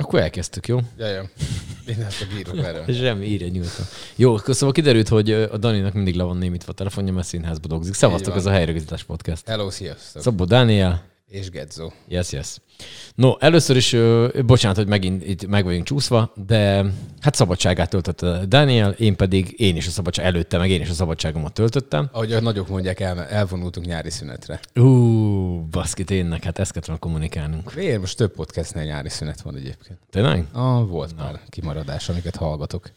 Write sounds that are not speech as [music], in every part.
Akkor elkezdtük, jó? Ja, ja. Én ezt a bírok erre. [laughs] Semmi, írja nyugodtan. Jó, akkor szóval kiderült, hogy a Daninak mindig le van némítva a telefonja, mert színházba dolgozik. Szevasztok, ez a Helyreigazítás Podcast. Hello, sziasztok. Szabó Dániel, És Gedzo. Yes, yes. No, először is, ö, bocsánat, hogy megint itt meg vagyunk csúszva, de hát szabadságát töltötte Daniel, én pedig én is a szabadság előtte, meg én is a szabadságomat töltöttem. Ahogy a nagyok mondják, el, elvonultunk nyári szünetre. Ú, baszki, tényleg, hát ezt kellett kommunikálnunk. Miért most több podcastnél nyári szünet van egyébként? Tényleg? Ah, volt már kimaradás, amiket hallgatok.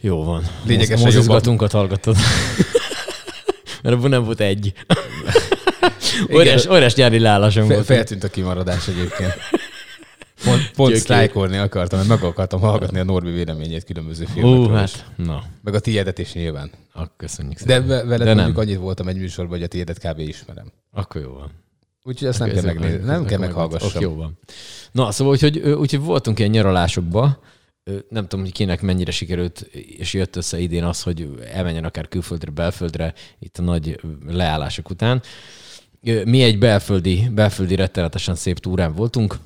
Jó van. Lényegesen Moz- jobban. hallgattad. [laughs] Mert abban nem volt egy. [laughs] Óriás, óriás nyári lálásom Fe, volt. feltűnt a kimaradás egyébként. Pont, pont sztrájkolni akartam, mert meg akartam hallgatni a Norbi véleményét különböző filmekről. Hú, hát, na, Meg a tiédet is nyilván. akkor köszönjük De szépen. ve- veled De mondjuk nem. annyit voltam egy műsorban, hogy a tiédet kb. ismerem. Akkor jó van. Úgyhogy ezt nem kell, megnézni, nem kell meg- meghallgassam. Ok, jó van. Na, szóval, úgyhogy, úgyhogy voltunk ilyen nyaralásokba, nem tudom, hogy kinek mennyire sikerült, és jött össze idén az, hogy elmenjen akár külföldre, belföldre, itt a nagy leállások után. Mi egy belföldi, belföldi rettenetesen szép túrán voltunk.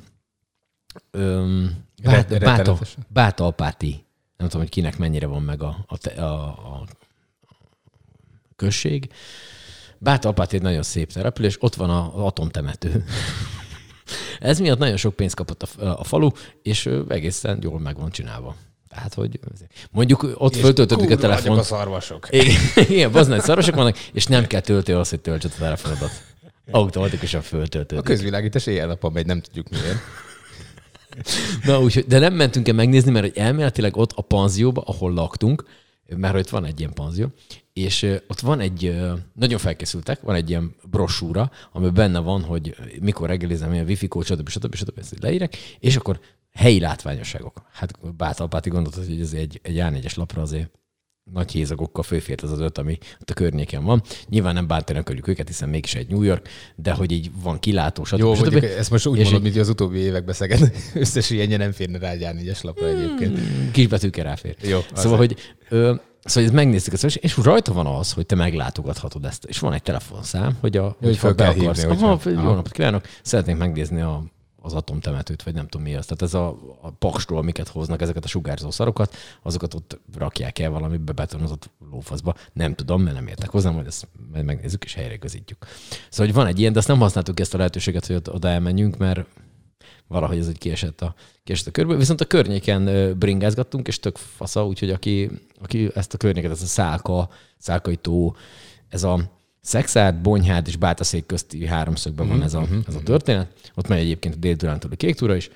Öm, Bát, Báta, rettenetesen. Bátalpáti. Nem tudom, hogy kinek mennyire van meg a, a, a, a község. Bátalpáti egy nagyon szép település, ott van a- az atomtemető. [laughs] Ez miatt nagyon sok pénzt kapott a, a falu, és egészen jól meg van csinálva. Tehát, hogy mondjuk ott föltöltöttük a telefont. a szarvasok. [laughs] Igen, igen bazdmeg szarosok vannak, és nem kell töltő az, hogy töltsd a telefonodat. Automatikusan A föltöltődik. közvilágítás éjjel-nappal megy, nem tudjuk miért. [laughs] Na, úgyhogy, de nem mentünk el megnézni, mert hogy elméletileg ott a panzióba, ahol laktunk, mert hogy van egy ilyen panzió, és ott van egy, nagyon felkészültek, van egy ilyen brosúra, amiben benne van, hogy mikor reggelizem, milyen wifi kód, stb. stb. stb. ezt leírek, és akkor helyi látványosságok. Hát Bátalpáti gondoltad, hogy ez egy, egy A4-es lapra azért nagy hézagokkal főfért ez az öt, ami ott a környéken van. Nyilván nem bántani akarjuk őket, hiszen mégis egy New York, de hogy így van kilátó, stb. Jó, stb. ezt most úgy És mondod, mint az utóbbi években Szeged [laughs] összes ilyenje nem férne rá egy négyes lapra egyébként. Kisbetűkkel ráfér. Jó, Szóval, hogy ö, Szóval ezt megnéztük ezt, és rajta van az, hogy te meglátogathatod ezt. És van egy telefonszám, hogy a, hogy fel kell hívni, Aha, hogyha- jó aha. napot kívánok, szeretnénk megnézni a, az atomtemetőt, vagy nem tudom mi az. Tehát ez a, a pakstól, amiket hoznak, ezeket a sugárzó szarokat, azokat ott rakják el valami bebetonozott lófaszba. Nem tudom, mert nem értek hozzá, majd ezt majd megnézzük és helyre közítjük. Szóval, hogy van egy ilyen, de azt nem használtuk ezt a lehetőséget, hogy oda elmenjünk, mert valahogy ez egy kiesett a, kiesett a körből. Viszont a környéken bringázgattunk, és tök fasza, úgyhogy aki, aki ezt a környéket, ez a Szálka, Szálkai tó, ez a Szexárd, Bonyhád és Bátaszék közti háromszögben van ez a, ez a történet. Ott megy egyébként a dél-dunántúli kék túra is.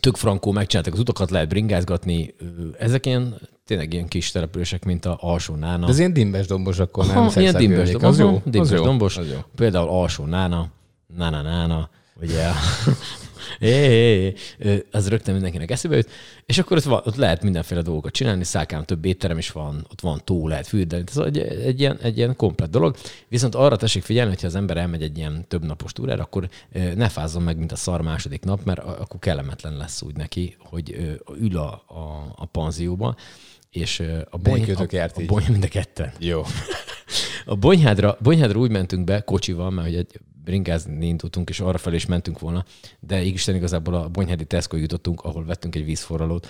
Tök frankó, megcsináltak az utakat, lehet bringázgatni. Ezek ilyen, tényleg ilyen kis települések, mint a Alsó Nána. De ez ilyen dimbes dombos akkor, nem? Aha, ilyen dimbes, dombos, Az jó. aha, dimbes az jó, dombos. Az jó. Például alsó nána, nána nána, ugye, é, é, é, ö, az rögtön mindenkinek eszébe jut, és akkor ott, van, ott lehet mindenféle dolgokat csinálni, Szálkán több étterem is van, ott van tó, lehet fürdeni, ez egy, egy, ilyen, egy ilyen komplet dolog. Viszont arra tessék figyelni, hogyha az ember elmegy egy ilyen több napos túrára, akkor ne fázzon meg, mint a szar második nap, mert akkor kellemetlen lesz úgy neki, hogy ül a, a, a panzióba, és a bony, a, járt a bony, mind a ketten. Jó. [laughs] A Bonyhádra, Bonyhádra úgy mentünk be kocsival, mert hogy egy bringázni indultunk, és arra felé is mentünk volna, de Isten igazából a Bonyhádi Tesco jutottunk, ahol vettünk egy vízforralót,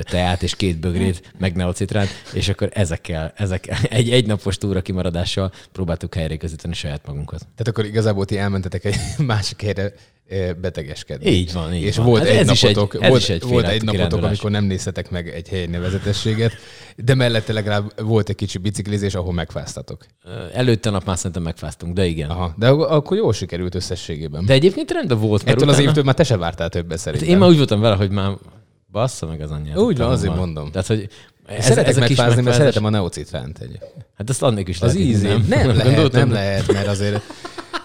teát és két bögrét, meg neocitrán, és akkor ezekkel, ezekkel [laughs] egy egynapos túra kimaradással próbáltuk helyre közíteni saját magunkat. Tehát akkor igazából ti elmentetek egy [laughs] másik helyre betegeskedni. Így van, így és van. volt Hát egy egy- napotok, ez volt, egy volt egy napotok, amikor nem néztetek meg egy helyi nevezetességet, de mellette legalább volt egy kicsi biciklizés, ahol megfáztatok. Előtte nap már szerintem megfáztunk, de igen. Aha. De ak- akkor jól sikerült összességében. De egyébként rendben volt, mert Ettől az utána- évtől már te se vártál többet Hát szerintem. én már úgy voltam vele, hogy már bassza meg az anyját. Úgy van, azért mondom. Tehát, hogy ez, Szeretek ez megfázni, mert megfázás- szeretem a neocitránt. Egy. Hát azt annak is Az lehet, ízé. Nem, [laughs] nem lehet, nem lehet, mert azért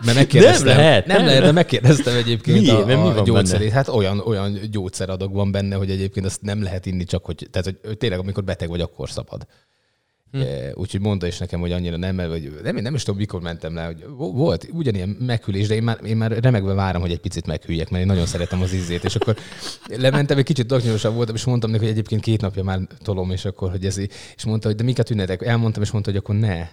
mert megkérdeztem. Nem lehet, nem, nem lehet, de megkérdeztem egyébként Miért? a, Mert mi a gyógyszerét. Hát olyan, olyan gyógyszeradok van benne, hogy egyébként azt nem lehet inni csak, hogy, tehát, hogy- hogy tényleg amikor beteg vagy, akkor szabad. Hm. Úgyhogy mondta is nekem, hogy annyira nem, vagy nem, nem is tudom, mikor mentem le, hogy vo- volt ugyanilyen meghűlés, de én már, én már remegve várom, hogy egy picit meghűljek, mert én nagyon szeretem az ízét, és akkor lementem, egy kicsit daknyosabb voltam, és mondtam neki, hogy egyébként két napja már tolom, és akkor, hogy ez és mondta, hogy de miket tünetek? Elmondtam, és mondta, hogy akkor ne.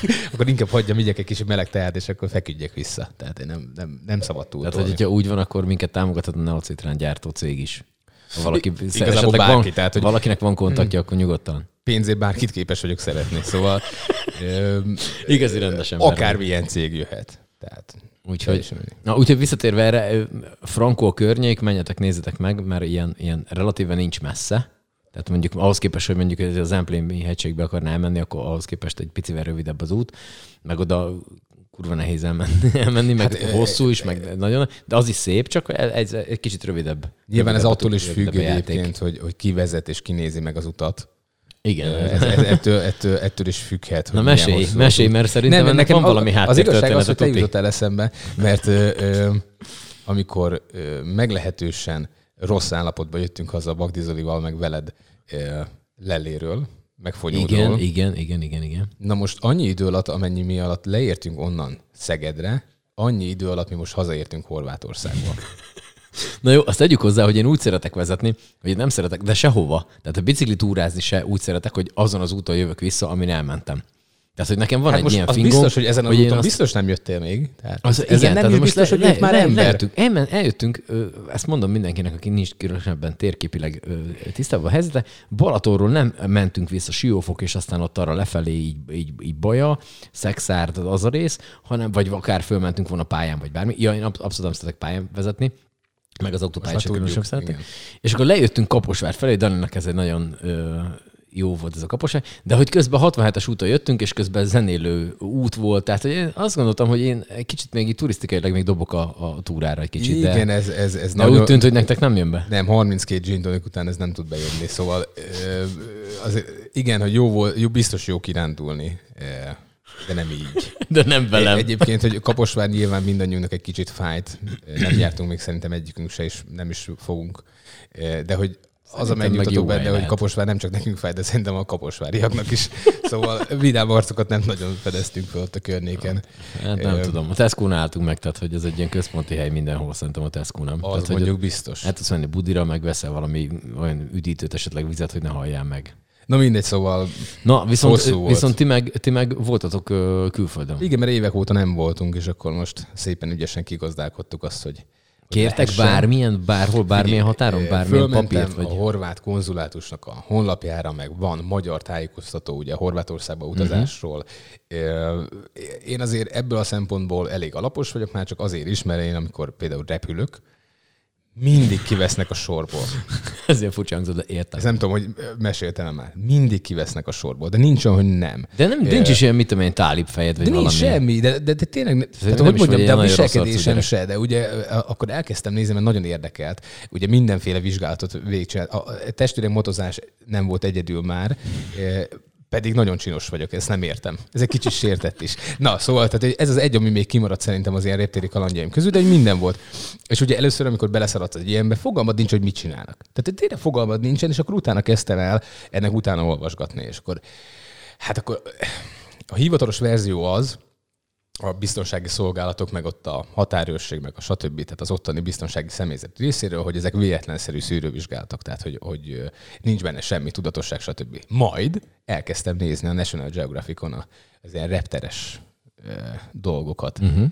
[laughs] akkor inkább hagyjam, vigyek egy kis meleg teát, és akkor feküdjek vissza. Tehát én nem, nem, nem szabad túl Tehát, hogy hogyha úgy van, akkor minket támogathat a Neocitrán gyártó cég is. Ha valaki, Igazából bárki, van, tehát, hogy- valakinek van kontaktja, akkor nyugodtan. Pénzért bárkit képes vagyok szeretni. Szóval [laughs] ö, Igazi rendes ember. akármilyen cég jöhet. Tehát Úgyhogy, na, úgyhogy visszatérve erre, Frankó környék, menjetek, nézzetek meg, mert ilyen, ilyen relatíve nincs messze. Tehát mondjuk ahhoz képest, hogy mondjuk az Emplémi hegységbe akarná elmenni, akkor ahhoz képest egy picivel rövidebb az út, meg oda kurva nehéz elmenni, [laughs] elmenni meg hát, hosszú is, meg nagyon, de az is szép, csak egy, egy kicsit rövidebb. Nyilván ez attól is függ egyébként, hogy, hogy ki vezet és ki nézi meg az utat. Igen. Ez, ez, ettől, ettől, ettől is függhet. Na mesélj, mesélj, mert szerintem ennek van a- valami Az igazság az, hogy te tuti. jutottál eszembe, mert ö, ö, amikor ö, meglehetősen rossz állapotban jöttünk haza a Bagdi Zolival, meg veled leléről, meg. Igen, igen, igen, igen, igen. Na most annyi idő alatt, amennyi mi alatt leértünk onnan Szegedre, annyi idő alatt mi most hazaértünk Horvátországba. [laughs] Na jó, azt tegyük hozzá, hogy én úgy szeretek vezetni, hogy én nem szeretek, de sehova. Tehát a bicikli túrázni se úgy szeretek, hogy azon az úton jövök vissza, amin elmentem. Tehát, hogy nekem van Hát egy ilyen az fingom, biztos, hogy ezen az én úton azt- biztos nem jöttél még. Tehát Az, ezen igen, nem tehát biztos, le, hogy jött már le, ember. Lejöttünk, elmen, eljöttünk, ö, ezt mondom mindenkinek, aki nincs különösebben térképileg ö, tisztában a helyzete, Balatonról nem mentünk vissza Siófok, és aztán ott arra lefelé így, így, így Baja, Szexárd az a rész, hanem vagy akár fölmentünk volna pályán, vagy bármi. Ja, én absz- abszolút nem szeretek pályán vezetni, meg az autópályát sem tudjuk, különösebben szeretek. És akkor lejöttünk Kaposvár felé, Daninak ez egy nagyon ö, jó volt ez a Kaposvár, de hogy közben 67-es úton jöttünk, és közben zenélő út volt, tehát hogy én azt gondoltam, hogy én kicsit még így turisztikailag még dobok a, a túrára egy kicsit, de, Igen, ez, ez, ez de nagyon... úgy tűnt, hogy nektek nem jön be. Nem, 32 gin tonic után ez nem tud bejönni, szóval azért, igen, hogy jó volt, jó, biztos jó kirándulni, de nem így. [laughs] De nem velem. Egyébként, hogy Kaposvár nyilván mindannyiunknak egy kicsit fájt, nem jártunk még szerintem egyikünk se, és nem is fogunk, de hogy az a megnyugtató benne, hogy lehet. Kaposvár nem csak nekünk fáj, de szerintem a kaposváriaknak is. [laughs] Szóval vidám arcokat nem nagyon fedeztünk fel ott a környéken. Hát nem Ö, tudom. A Tesco-nál álltunk meg, tehát hogy ez egy ilyen központi hely mindenhol, szerintem a Tesco nem. Az tehát, hogy mondjuk ott biztos. El tudsz menni budira, meg veszel valami olyan üdítőt, esetleg vizet, hogy ne halljál meg. Na mindegy, szóval Na, viszont, viszont ti, meg, ti meg voltatok külföldön. igen, mert évek óta nem voltunk, és akkor most szépen ügyesen kigazdálkodtuk azt, hogy hogy Kértek lehessen. bármilyen, bárhol, bármilyen határon, Ö, bármilyen papírt? Vagy... a horvát konzulátusnak a honlapjára, meg van magyar tájékoztató ugye Horvátországba utazásról. Ö, Én azért ebből a szempontból elég alapos vagyok, már csak azért is, mert én amikor például repülök, mindig kivesznek a sorból. [laughs] Ez ilyen furcsa hangzott, de értem. Ez nem tudom, hogy meséltem már. Mindig kivesznek a sorból, de nincs olyan, hogy nem. De nem, nincs is ilyen, mit tudom én, tálib fejed, vagy De valami. nincs semmi, de, de, de tényleg, tehát, hogy mondjam, de a viselkedésem se, de ugye akkor elkezdtem nézni, mert nagyon érdekelt. Ugye mindenféle vizsgálatot végigcsinált. A testvérem motozás nem volt egyedül már, pedig nagyon csinos vagyok, ezt nem értem. Ez egy kicsit sértett is. Na, szóval tehát ez az egy, ami még kimaradt szerintem az ilyen reptéri kalandjaim közül, de minden volt. És ugye először, amikor beleszaladsz egy ilyenbe, fogalmad nincs, hogy mit csinálnak. Tehát tényleg fogalmad nincsen, és akkor utána kezdtem el ennek utána olvasgatni, és akkor hát akkor a hivatalos verzió az, a biztonsági szolgálatok, meg ott a határőrség, meg a stb., tehát az ottani biztonsági személyzet részéről, hogy ezek véletlenszerű szűrővizsgálatok, tehát hogy, hogy nincs benne semmi tudatosság, stb. Majd elkezdtem nézni a National Geographicon a, az ilyen repteres dolgokat. Uh-huh.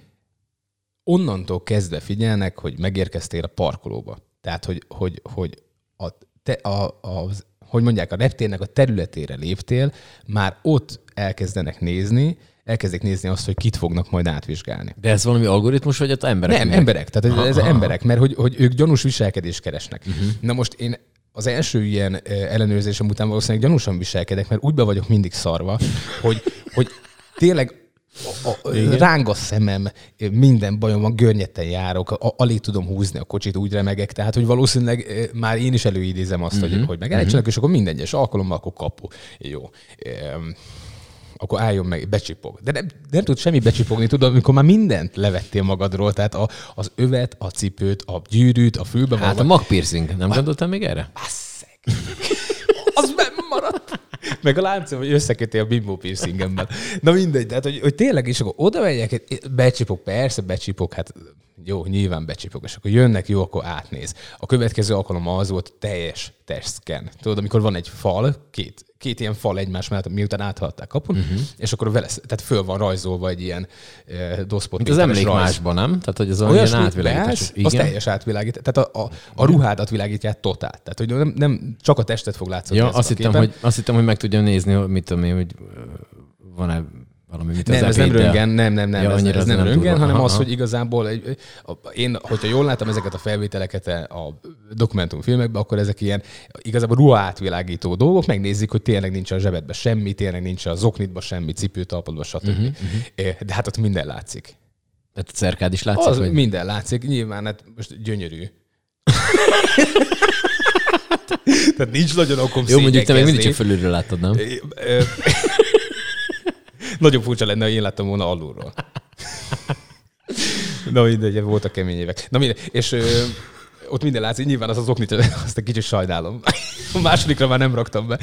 Onnantól kezdve figyelnek, hogy megérkeztél a parkolóba. Tehát, hogy, hogy, hogy a, te, a, az, hogy mondják, a reptérnek a területére léptél, már ott elkezdenek nézni, elkezdik nézni azt, hogy kit fognak majd átvizsgálni. De ez valami algoritmus, vagy ott emberek? Nem, emberek. Tehát ez, ez Aha. emberek, mert hogy, hogy ők gyanús viselkedést keresnek. Mhm. Uh-huh. Na most én az első ilyen ellenőrzésem után valószínűleg gyanúsan viselkedek, mert úgy be vagyok mindig szarva, hogy, hogy tényleg a, a, ráng a szemem, minden bajom van, görnyetten járok, a, alig tudom húzni a kocsit, úgy remegek, tehát hogy valószínűleg már én is előidézem azt, uh-huh. hogy, hogy megállítsanak, és akkor minden egyes alkalommal akkor kapu. Jó. Akkor álljon meg, becsipog. De nem, nem tud semmi becsipogni, tudod, amikor már mindent levettél magadról, tehát a, az övet, a cipőt, a gyűrűt, a fülbe Hát a való- magpiercing, nem gondoltál még erre? Basszeg. [laughs] Az maradt. Meg a láncom, hogy összeköti a bimbo piercingemmel. Na mindegy, tehát hogy, hogy tényleg is, akkor oda megyek, becsipok, persze becsipok, hát Jó, nyilván becsipog, és akkor jönnek, jó, akkor átnéz. A következő alkalom az volt teljes testszken. Tudod, amikor van egy fal, két, két ilyen fal egymás mellett, miután áthaladták kapun, uh-huh. és akkor vele, tehát föl van rajzolva egy ilyen e, doszpot. Mint az emlékmásban, nem? Tehát, hogy az olyan, olyan átvilágítás. Az teljes átvilágít. Tehát a, a, a ruhádat világítják totál. Tehát, hogy nem, nem csak a testet fog látszani. Ja, azt hittem, hogy, azt hittem, hogy meg tudjam nézni, hogy mit tudom én, hogy van-e valami, mint nem, ez nem röngen, nem, nem, nem, ja, ez, ez nem, nem röngen, hanem aha, az, hogy igazából egy, én, hogyha jól látom ezeket a felvételeket a dokumentumfilmekben, akkor ezek ilyen igazából ruha átvilágító dolgok, megnézik, hogy tényleg nincs a zsebedbe semmi, tényleg nincs a zoknitba semmi, cipőtalpadba, stb. Uh-huh, uh-huh. De hát ott minden látszik. Tehát a cerkád is látszik? Az vagy? minden látszik, nyilván, hát most gyönyörű. [laughs] Tehát nincs nagyon okom Jó, mondjuk te még mindig csak fölülről láttad, nem? Nagyon furcsa lenne, ha én láttam volna alulról. Na mindegy, voltak kemény évek. Na mindegy, és ö, ott minden látszik, nyilván az az oknit, azt egy kicsit sajnálom. A másodikra már nem raktam be.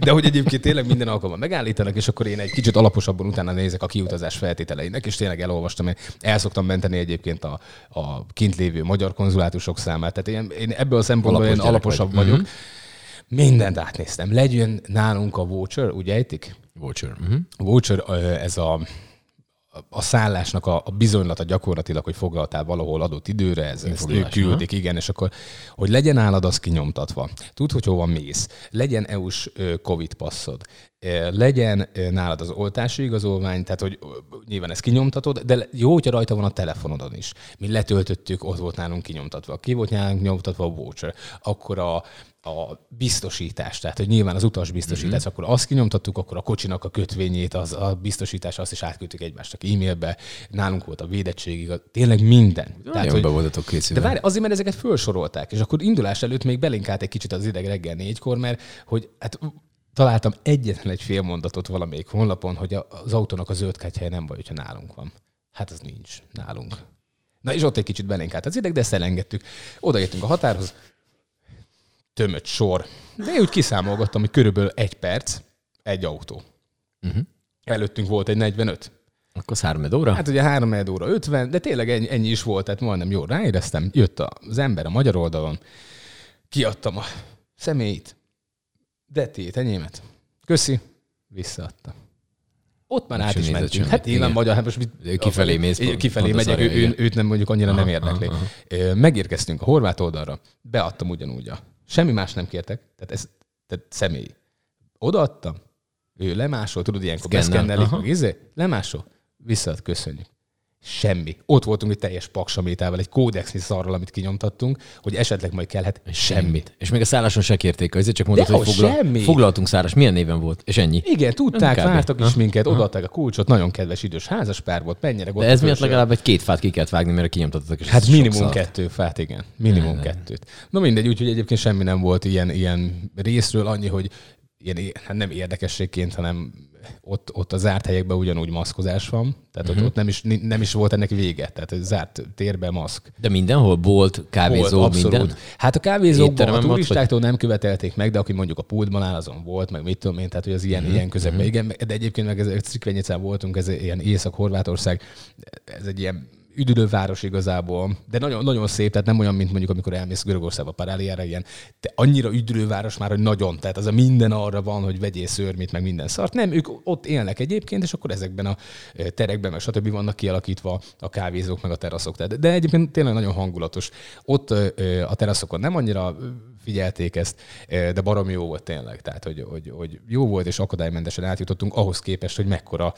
De hogy egyébként tényleg minden alkalommal megállítanak, és akkor én egy kicsit alaposabban utána nézek a kiutazás feltételeinek, és tényleg elolvastam, én el szoktam menteni egyébként a, a kint lévő magyar konzulátusok számát. Tehát én, én ebből a szempontból Alapos én alaposabb vagy. vagyok. Mm-hmm. Mindent átnéztem. Legyen nálunk a voucher, úgy ejtik? Voucher. Uh-huh. Voucher, ez a, a szállásnak a, a bizonylata gyakorlatilag, hogy foglaltál valahol adott időre, ez, ezt ők küldik, igen, és akkor, hogy legyen állad az kinyomtatva. Tud, hogy hova mész. Legyen EU-s COVID passzod. Legyen nálad az oltási igazolvány, tehát hogy nyilván ezt kinyomtatod, de jó, hogyha rajta van a telefonodon is. Mi letöltöttük, ott volt nálunk kinyomtatva. Ki volt nálunk nyomtatva a voucher. Akkor a, a biztosítás, tehát hogy nyilván az utas biztosítás, mm-hmm. akkor azt kinyomtattuk, akkor a kocsinak a kötvényét, az, a biztosítás, azt is átküldtük egymásnak e-mailbe, nálunk volt a védettségig, tényleg minden. Nagyon tehát, hogy, voltatok készülve. De várj, azért, mert ezeket felsorolták, és akkor indulás előtt még belinkált egy kicsit az ideg reggel négykor, mert hogy hát találtam egyetlen egy fél mondatot valamelyik honlapon, hogy az autónak a zöld kártyája nem baj, hogyha nálunk van. Hát az nincs nálunk. Na és ott egy kicsit belénk az ideg, de ezt elengedtük. Odaértünk a határhoz, tömött sor. De úgy kiszámolgattam, hogy körülbelül egy perc, egy autó. Uh-huh. Előttünk volt egy 45. Akkor 3 óra? Hát ugye 3 óra 50, de tényleg ennyi, ennyi is volt, tehát majdnem jól ráéreztem. Jött az ember a magyar oldalon, kiadtam a személyt, detét, enyémet. Köszi, visszaadta. Ott már át is mentünk. Hát nyilván magyar, hát most mit, kifelé mész. Kifelé megyek, ő, ő, őt nem mondjuk annyira aha, nem érdekli. Aha. Megérkeztünk a horvát oldalra, beadtam ugyanúgy a Semmi más nem kértek, tehát ez tehát személy. Odaadtam, ő lemásol, tudod, ilyenkor beszkennelik, meg izé, lemásol, visszaad, köszönjük. Semmi. Ott voltunk egy teljes paksamétával, egy kódexnyi szarral, amit kinyomtattunk, hogy esetleg majd kellhet. Semmi. És még a szálláson se kérték, azért csak mondod, hogy foglal, semmi. foglaltunk száras. Milyen néven volt? És ennyi? Igen, tudták, vártak is minket, odaadták a kulcsot, nagyon kedves idős házas pár volt, mennyire De ez miatt legalább egy két fát ki kellett vágni, mert kinyomtattad. Hát minimum kettő fát, igen. Minimum ne, kettőt. Na mindegy, úgyhogy egyébként semmi nem volt ilyen, ilyen részről, annyi, hogy ilyen, hát nem érdekességként, hanem ott, ott a zárt helyekben ugyanúgy maszkozás van, tehát uh-huh. ott, mhm. ott nem, is, nem is volt ennek vége, tehát egy zárt térbe maszk. De mindenhol volt kávézó, volt, abszolút. minden? Hát a kávézókban a turistáktól nem követelték meg, de aki mondjuk a pultban áll, azon volt, meg mit tudom én, tehát hogy az ilyen, uh-huh. ilyen közepben, uh-huh. igen, de egyébként meg ez Cikvenyicán voltunk, ez ilyen Észak-Horvátország, ez egy ilyen üdülőváros igazából, de nagyon, nagyon szép, tehát nem olyan, mint mondjuk amikor elmész Görögországba, Paráliára, ilyen, de annyira üdülőváros már, hogy nagyon, tehát az a minden arra van, hogy vegyél szörmit, meg minden szart. Nem, ők ott élnek egyébként, és akkor ezekben a terekben, meg stb. vannak kialakítva a kávézók, meg a teraszok. Tehát, de egyébként tényleg nagyon hangulatos. Ott a teraszokon nem annyira figyelték ezt, de baromi jó volt tényleg. Tehát, hogy, hogy, hogy jó volt, és akadálymentesen átjutottunk ahhoz képest, hogy mekkora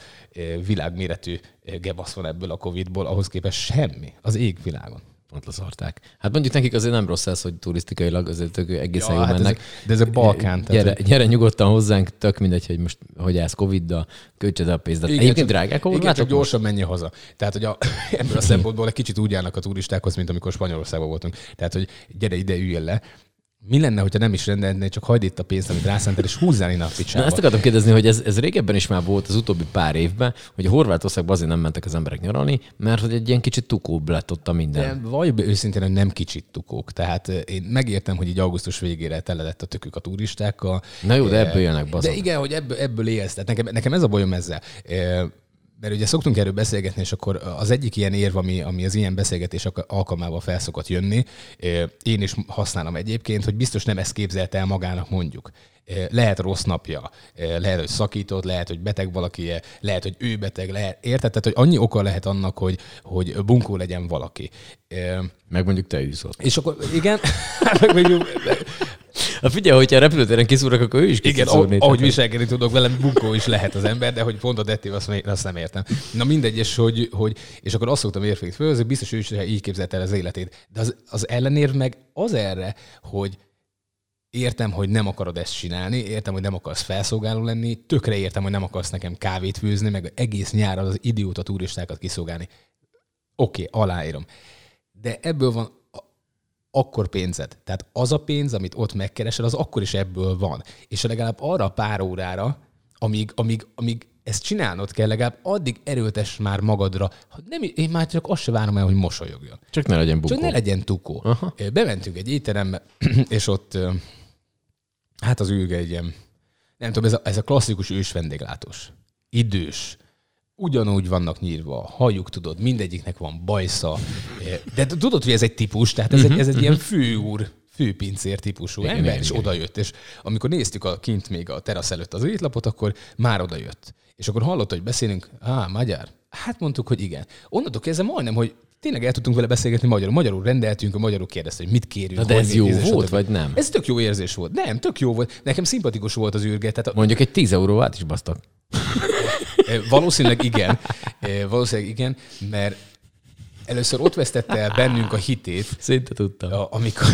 világméretű gebasz van ebből a Covid-ból, ahhoz képest semmi az égvilágon pont leszarták. Hát mondjuk nekik azért nem rossz ez, hogy turisztikailag azért tök egészen ja, jól hát mennek. Ez, de ez a Balkán. Gyere, tehát... gyere nyugodtan hozzánk, tök mindegy, hogy most hogy állsz Covid-dal, költsed a pénzt. Igen, Egyébként drágák Igen, csak gyorsan menj haza. Tehát, hogy a, [laughs] ebből a szempontból egy kicsit úgy állnak a turistákhoz, mint amikor Spanyolországban voltunk. Tehát, hogy gyere ide, üljél le, mi lenne, hogyha nem is rendelné, csak hagyd itt a pénzt, amit rászentel, és húzzál innen a picsába. Na, ezt akartam kérdezni, hogy ez, ez régebben is már volt az utóbbi pár évben, hogy a Horvátországban azért nem mentek az emberek nyaralni, mert hogy egy ilyen kicsit tukóbb lett ott a minden. De vagy őszintén, hogy nem kicsit tukók. Tehát eh, én megértem, hogy így augusztus végére teledett a tökük a turistákkal. Na jó, de ebből jönnek bazad. De igen, hogy ebből, ebből élsz. Tehát nekem, nekem ez a bajom ezzel. Mert ugye szoktunk erről beszélgetni, és akkor az egyik ilyen érv, ami, ami az ilyen beszélgetés alkalmával felszokott jönni, én is használom egyébként, hogy biztos nem ezt képzelte el magának mondjuk. Lehet rossz napja, lehet, hogy szakított, lehet, hogy beteg valaki, lehet, hogy ő beteg, lehet, érted? Tehát, hogy annyi oka lehet annak, hogy, hogy bunkó legyen valaki. Meg mondjuk te űzol. És akkor igen, [laughs] meg mondjuk, Na figyelj, hogyha a repülőtéren kiszúrok, akkor ő is Igen, ahogy, ahogy viselkedni tudok velem, bunkó is lehet az ember, de hogy pont a dettév, azt, azt nem értem. Na mindegy, és, hogy, hogy, és akkor azt szoktam érfényt föl, biztos ő is így képzelte el az életét. De az, az ellenérv meg az erre, hogy értem, hogy nem akarod ezt csinálni, értem, hogy nem akarsz felszolgáló lenni, tökre értem, hogy nem akarsz nekem kávét főzni, meg egész nyáron az idióta turistákat kiszolgálni. Oké, okay, aláírom. De ebből van akkor pénzed. Tehát az a pénz, amit ott megkeresel, az akkor is ebből van. És legalább arra a pár órára, amíg, amíg, amíg ezt csinálnod kell, legalább addig erőltess már magadra. Nem, én már csak azt se várom el, hogy mosolyogjon. Csak ne legyen bukó. Csak ne legyen tukó. Aha. Bementünk egy étterembe, [clears throat] és ott hát az ülge egy ilyen, nem tudom, ez a, ez a klasszikus ős vendéglátós. Idős, ugyanúgy vannak nyírva, hajuk, tudod, mindegyiknek van bajsza. De tudod, hogy ez egy típus, tehát ez, egy, ez egy ilyen főúr, főpincér típusú igen, ember, és odajött. És amikor néztük a kint még a terasz előtt az étlapot, akkor már odajött. És akkor hallott, hogy beszélünk, á, magyar? Hát mondtuk, hogy igen. Onnantól kezdve majdnem, hogy tényleg el tudtunk vele beszélgetni magyarul. Magyarul rendeltünk, a magyarul kérdezte, hogy mit kérünk. Na de ez jó érzés, volt, vagy nem? Ez tök jó érzés volt. Nem, tök jó volt. Nekem szimpatikus volt az űrge. Tehát a... Mondjuk egy 10 euró át is basztak. [laughs] Valószínűleg igen. Valószínűleg igen, mert először ott vesztette el bennünk a hitét. Szinte tudtam. Amikor,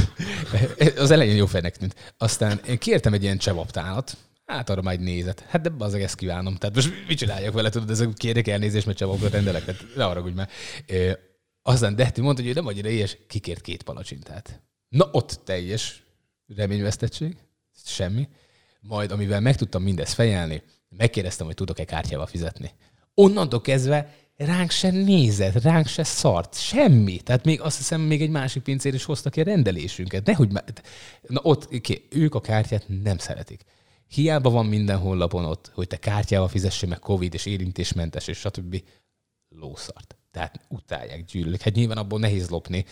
[laughs] az elején jó fejnek tűnt. Aztán én kértem egy ilyen csevaptálat, Hát arra majd nézet. Hát de az ezt kívánom. Tehát most mit csináljak vele, tudod, ezek kérek elnézést, mert csevapot rendelek, tehát ne arra, hogy már. Aztán Dehti mondta, hogy nem vagy ide éhes, kikért két palacsintát. Na ott teljes reményvesztettség, semmi. Majd, amivel meg tudtam mindezt fejelni, megkérdeztem, hogy tudok-e kártyával fizetni. Onnantól kezdve ránk se nézett, ránk se szart, semmi. Tehát még azt hiszem, még egy másik pincér is hoztak ki a rendelésünket. Nehogy már... Na ott, okay, ők a kártyát nem szeretik. Hiába van minden honlapon ott, hogy te kártyával fizessél meg Covid és érintésmentes és stb. Lószart. Tehát utálják, gyűlölik. Hát nyilván abból nehéz lopni.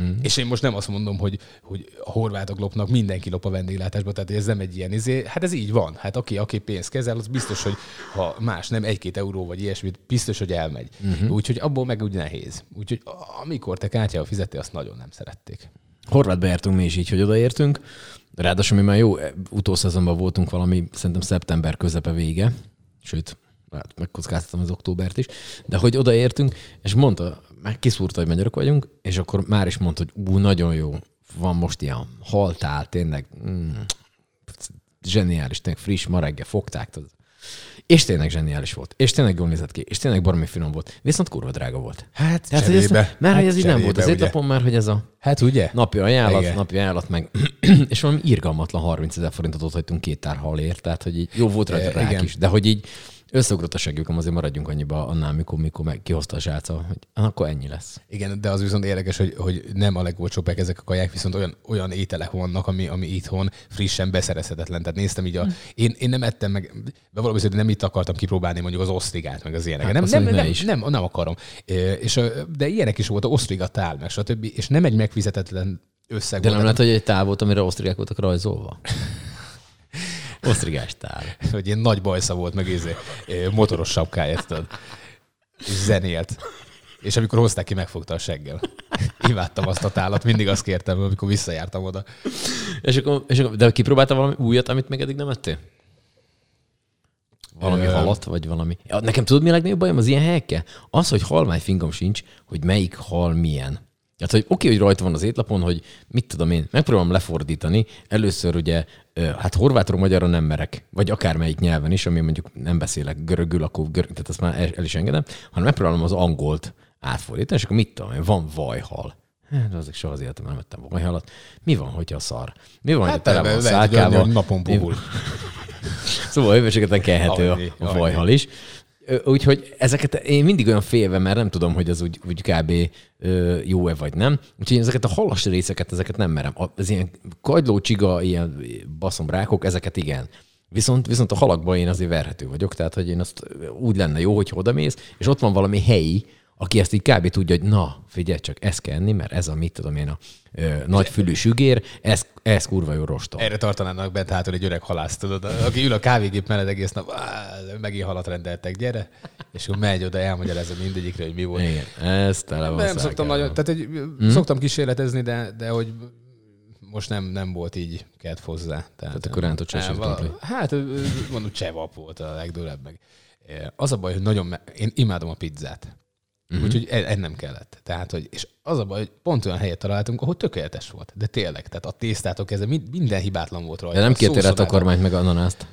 Mm. És én most nem azt mondom, hogy, hogy a horvátok lopnak, mindenki lop a vendéglátásba, tehát ez nem egy ilyen izé. Hát ez így van. Hát aki, aki pénzt kezel, az biztos, hogy ha más nem egy-két euró vagy ilyesmit, biztos, hogy elmegy. Mm-hmm. Úgyhogy abból meg úgy nehéz. Úgyhogy amikor te kártyával fizettél, azt nagyon nem szerették. Horvátba jártunk mi is így, hogy odaértünk. Ráadásul mi már jó utószezonban voltunk valami, szerintem szeptember közepe vége, sőt, hát megkockáztatom az októbert is, de hogy odaértünk, és mondta, meg kiszúrta, hogy magyarok vagyunk, és akkor már is mondta, hogy ú, nagyon jó, van most ilyen haltál, tényleg mm, zseniális, tényleg friss, ma reggel fogták, tudod. És tényleg zseniális volt. És tényleg jól nézett ki. És tényleg baromi finom volt. Viszont kurva drága volt. Hát, hogy ez, mert hát hogy ez így nem volt az étlapon, már hogy ez a hát, ugye? napi ajánlat, Igen. napi ajánlat meg, [clears throat] és valami irgalmatlan 30 ezer forintot ott hagytunk két tár halért, tehát hogy így jó volt rajta e, rák is, de hogy így Összeugrott a segjükön, azért maradjunk annyiba annál, mikor, mikor meg kihozta a zsáca, hogy akkor ennyi lesz. Igen, de az viszont érdekes, hogy, hogy nem a legolcsóbbak ezek a kaják, viszont olyan, olyan ételek vannak, ami, ami itthon frissen beszerezhetetlen. Tehát néztem így a... Hmm. Én, én nem ettem meg, bevallom, hogy nem itt akartam kipróbálni mondjuk az osztrigát, meg az ilyeneket. Hát, nem, nem, nem, is. nem, nem, akarom. És, de ilyenek is volt, a osztriga tál, meg stb. És nem egy megfizetetlen összeg. De nem lehet, hogy egy tál volt, amire osztrigák voltak rajzolva. [laughs] Osztrigástál. [laughs] Hogy ilyen nagy bajsza volt, meg izé, motoros sapkáját, tudod. És zenélt. És amikor hozták ki, megfogta a seggel. [laughs] Imádtam azt a tálat, mindig azt kértem, amikor visszajártam oda. És akkor, és akkor, de kipróbáltam valami újat, amit még eddig nem ettél? Valami Ö... halat, vagy valami. Nekem tudod, mi a legnagyobb bajom az ilyen helyekkel? Az, hogy halmány fingom sincs, hogy melyik hal milyen. Tehát, hogy oké, hogy rajta van az étlapon, hogy mit tudom én, megpróbálom lefordítani. Először ugye, hát horvátról magyarra nem merek, vagy akármelyik nyelven is, ami mondjuk nem beszélek görögül, akkor görög, tehát azt már el, el is engedem, hanem megpróbálom az angolt átfordítani, és akkor mit tudom én, van vajhal. Hát, azok soha az életemben nem ettem vajhalat. Mi van, hogyha szar? Mi van, hát hogyha tele van szálkával? Napon puhul. [laughs] szóval hőmérsékleten kelhető a, a vajhal is. Úgyhogy ezeket én mindig olyan félve, mert nem tudom, hogy az úgy, úgy kb. jó-e vagy nem. Úgyhogy ezeket a halas részeket, ezeket nem merem. Az ilyen kagyló, csiga, ilyen baszom rákok, ezeket igen. Viszont, viszont a halakban én azért verhető vagyok, tehát hogy én azt úgy lenne jó, hogy odamész, és ott van valami helyi, aki ezt így kb. tudja, hogy na, figyelj csak, ezt kell enni, mert ez a mit tudom én, a ö, nagyfülű sügér, ez, ez kurva jó rostol. Erre tartanának bent hátul egy öreg halász, tudod, aki ül a kávégép mellett egész nap, "Á, megint halat rendeltek, gyere, és akkor megy oda, elmagyarázza mindegyikre, hogy mi volt. Igen, ez tele van Nem szoktam nagyon, tehát egy, hmm? szoktam kísérletezni, de, de hogy most nem, nem volt így kelt hozzá. Tehát, Tehát akkor rántott se krumpli. Hát mondom, csevap volt a legdőlebb meg. Eh, Az a baj, hogy nagyon, me- én imádom a pizzát. Uh-huh. Úgyhogy e- ennem kellett. Tehát, hogy, és az a baj, hogy pont olyan helyet találtunk, ahol tökéletes volt. De tényleg, tehát a tésztától kezdve mind- minden hibátlan volt rajta. De nem A kértél szószodának- takarmányt meg ananászt?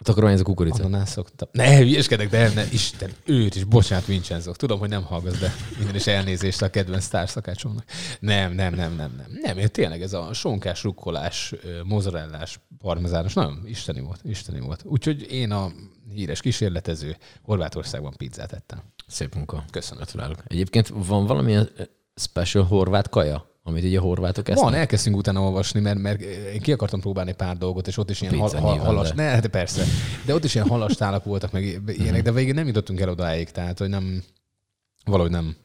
A takarmány ez a kukorica. Ananász szoktam. Ne, hülyeskedek, de ne, Isten, őt is, bocsánat, Vincenzo. Tudom, hogy nem hallgatsz, de minden is elnézést a kedvenc társzakácsomnak. Nem, nem, nem, nem, nem. Nem, én tényleg ez a sonkás, rukkolás, mozzarellás, parmezános, nagyon isteni volt, isteni volt. Úgyhogy én a híres kísérletező Horvátországban pizzát ettem. Szép munka. Köszönöm. Gratulálok. Egyébként van valamilyen special horvát kaja, amit így a horvátok esznek? Van, elkezdtünk utána olvasni, mert, mert én ki akartam próbálni pár dolgot, és ott is ilyen hal, hal, halas, de- ne, hát persze, de ott is ilyen halastálak voltak, meg [laughs] ilyenek, de végig nem jutottunk el odáig, tehát hogy nem, valahogy nem,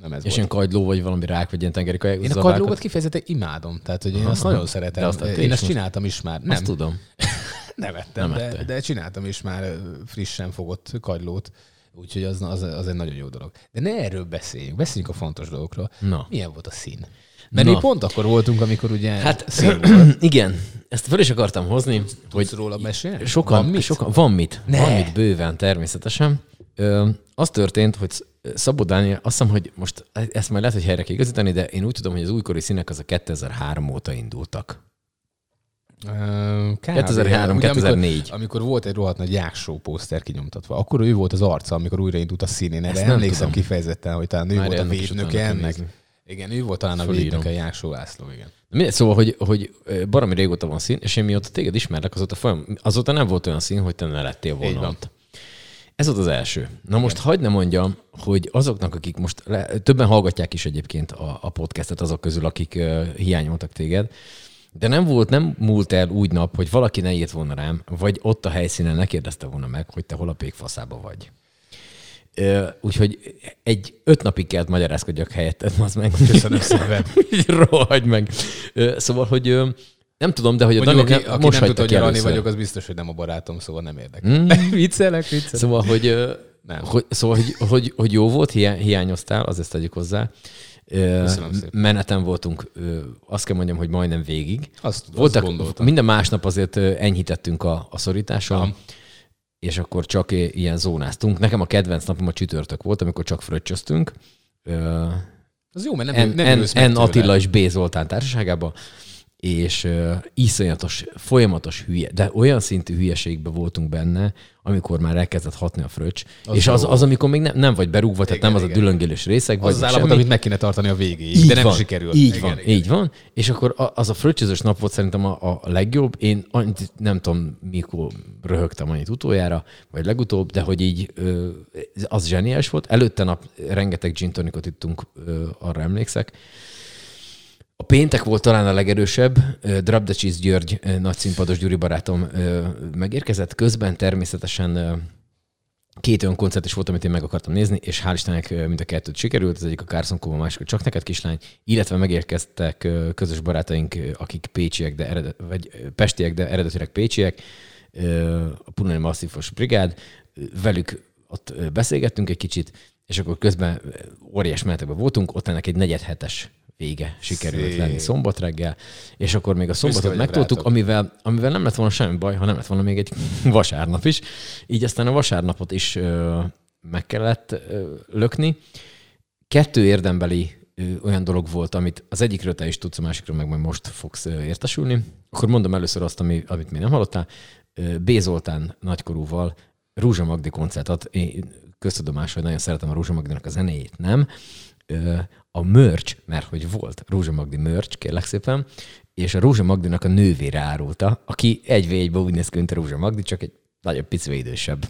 nem ez És volt. ilyen kagyló, vagy valami rák, vagy ilyen tengeri kaja. Én a kagylókat kifejezetten imádom, tehát hogy én azt Aha. nagyon De szeretem. azt ettél én is ezt csináltam is már. Nem, Azt tudom. [laughs] nem ettem, Nem de, de csináltam is már frissen fogott kagylót, úgyhogy az, az, az egy nagyon jó dolog. De ne erről beszéljünk, beszéljünk a fontos dolgokról. Na. Milyen volt a szín? Mert Na. mi pont akkor voltunk, amikor ugye Hát szín [clears throat] igen, ezt fel is akartam hozni, hogy Tudsz róla mesélni? sokan, Van mit? sokan, van mit, Ne. van mit bőven természetesen. Ö, az történt, hogy Szabó Dániel, azt hiszem, hogy most ezt majd lehet, hogy helyre kell igazítani, de én úgy tudom, hogy az újkori színek az a 2003 óta indultak. Ö, kb. 2003, Ugye, 2004. Amikor, amikor volt egy rohadt nagy jáksó pószter kinyomtatva, akkor ő volt az arca, amikor újraindult a színén. Erre emlékszem tudom. kifejezetten, hogy talán ő Már volt a védnöke ennek. nézni. Igen, ő volt talán a védnöke, a Jáksó László, igen. Mindegy, szóval, hogy, hogy baromi régóta van szín, és én mióta téged ismerlek, azóta, folyam, azóta nem volt olyan szín, hogy te ne lettél volna ott. Ez volt az első. Na most hagyd ne mondjam, hogy azoknak, akik most le, többen hallgatják is egyébként a, a podcastet azok közül, akik uh, hiányoltak téged, de nem volt, nem múlt el úgy nap, hogy valaki ne írt volna rám, vagy ott a helyszínen ne kérdezte volna meg, hogy te hol a pékfaszába vagy. Ö, Úgyhogy egy öt napig kellett magyarázkodjak helyetted, az meg. Köszönöm szépen. [laughs] Rohagy meg. Ö, Szóval, hogy ö, nem tudom, de hogy a Dani aki, nem, aki most nem tudta, hogy először. vagyok, az biztos, hogy nem a barátom, szóval nem érdekel. Mm. [laughs] viccelek, viccelek. Szóval, hogy, Nem. hogy, szóval, hogy, hogy, hogy jó volt, hiá- hiányoztál, az ezt tegyük hozzá. Meneten voltunk, azt kell mondjam, hogy majdnem végig. Azt, Voltak, azt gondoltam. minden másnap azért enyhítettünk a, a szorításon, Aha. és akkor csak ilyen zónáztunk. Nekem a kedvenc napom a csütörtök volt, amikor csak fröccsöztünk. Az jó, mert nem, N, nem N, ülsz meg N tőle. Attila és B. Zoltán társaságában, és uh, iszonyatos, folyamatos hülye, de olyan szintű hülyeségbe voltunk benne, amikor már elkezdett hatni a fröccs, Az és az, az, amikor még nem, nem vagy berúgva, tehát Igen, nem az a igen. dülöngélős részeg, vagy Az az állapot, amit meg kéne tartani a végéig, Így de nem van, sikerül. Így Igen, van, igen. így van. És akkor az a fröccsözős nap volt szerintem a, a legjobb. Én annyit, nem tudom, mikor röhögtem annyit utoljára, vagy legutóbb, de hogy így az zseniális volt. Előtte nap rengeteg gin tonicot ittunk, arra emlékszek. A péntek volt talán a legerősebb. Cheese György, ö, nagy színpados Gyuri barátom megérkezett. Közben természetesen két olyan koncert is volt, amit én meg akartam nézni, és hál' Istennek mind a kettőt sikerült, az egyik a Carson Cove, a másik a Csak neked kislány, illetve megérkeztek közös barátaink, akik pécsiek, de eredet, vagy pestiek, de eredetileg pécsiek, a Punani Masszívos Brigád, velük ott beszélgettünk egy kicsit, és akkor közben óriás menetekben voltunk, ott ennek egy negyedhetes vége sikerült Szép. lenni szombat reggel, és akkor még a szombatot megtoltuk, amivel, amivel nem lett volna semmi baj, ha nem lett volna még egy [laughs] vasárnap is. Így aztán a vasárnapot is ö, meg kellett ö, lökni. Kettő érdembeli ö, olyan dolog volt, amit az egyikről te is tudsz, a másikról meg majd most fogsz ö, értesülni. Akkor mondom először azt, ami, amit még nem hallottál. Ö, B. Zoltán nagykorúval Rúzsa Magdi koncertet. Én köztudomás, hogy nagyon szeretem a Rúzsa Magdinak a zenéjét, nem? A merch, mert hogy volt Rúzsa Magdi merch, kérlek szépen, és a Rúzsa Magdinak a nővére árulta, aki egy v egyben úgy néz ki, mint a Rúzsa Magdi, csak egy nagyobb pici idősebb.